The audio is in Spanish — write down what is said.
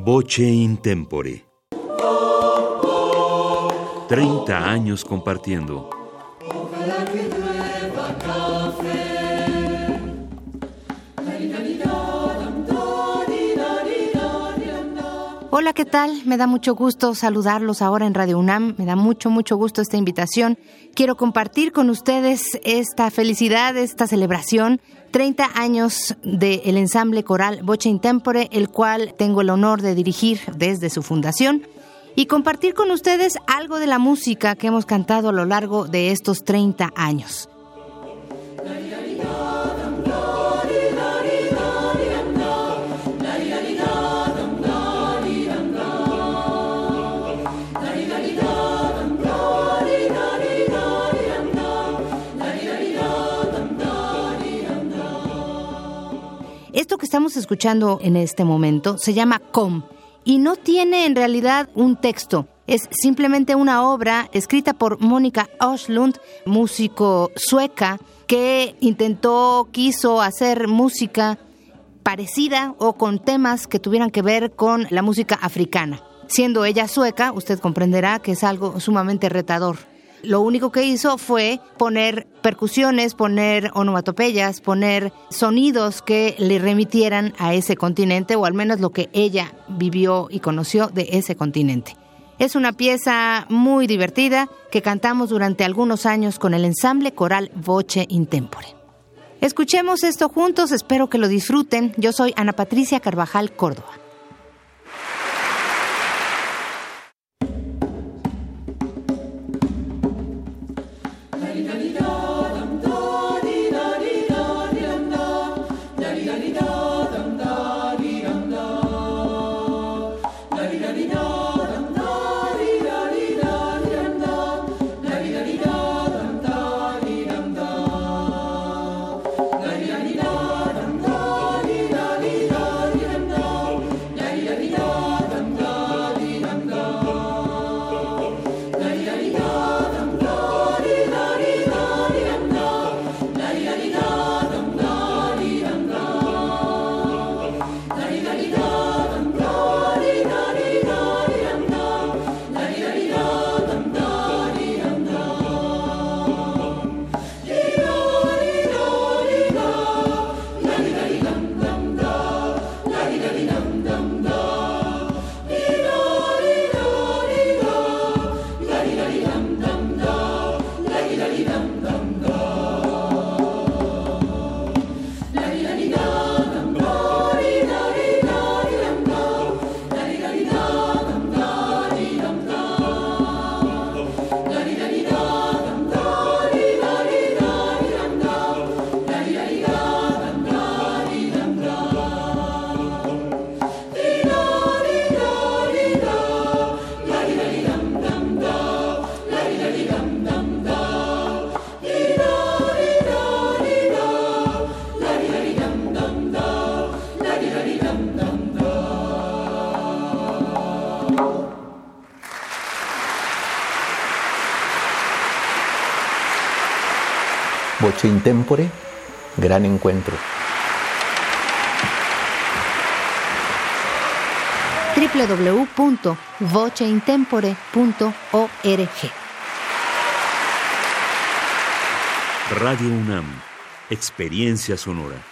Voce in tempore. 30 años compartiendo. Hola, ¿qué tal? Me da mucho gusto saludarlos ahora en Radio UNAM. Me da mucho, mucho gusto esta invitación. Quiero compartir con ustedes esta felicidad, esta celebración. 30 años del ensamble coral Voce Intempore, el cual tengo el honor de dirigir desde su fundación y compartir con ustedes algo de la música que hemos cantado a lo largo de estos 30 años. Esto que estamos escuchando en este momento se llama Com y no tiene en realidad un texto. Es simplemente una obra escrita por Mónica Oslund, músico sueca, que intentó, quiso hacer música parecida o con temas que tuvieran que ver con la música africana. Siendo ella sueca, usted comprenderá que es algo sumamente retador. Lo único que hizo fue poner percusiones, poner onomatopeyas, poner sonidos que le remitieran a ese continente o al menos lo que ella vivió y conoció de ese continente. Es una pieza muy divertida que cantamos durante algunos años con el ensamble coral Voce Intempore. Escuchemos esto juntos, espero que lo disfruten. Yo soy Ana Patricia Carvajal Córdoba. Maria. Voce Intempore, gran encuentro. www.voceintempore.org Radio UNAM, experiencia sonora.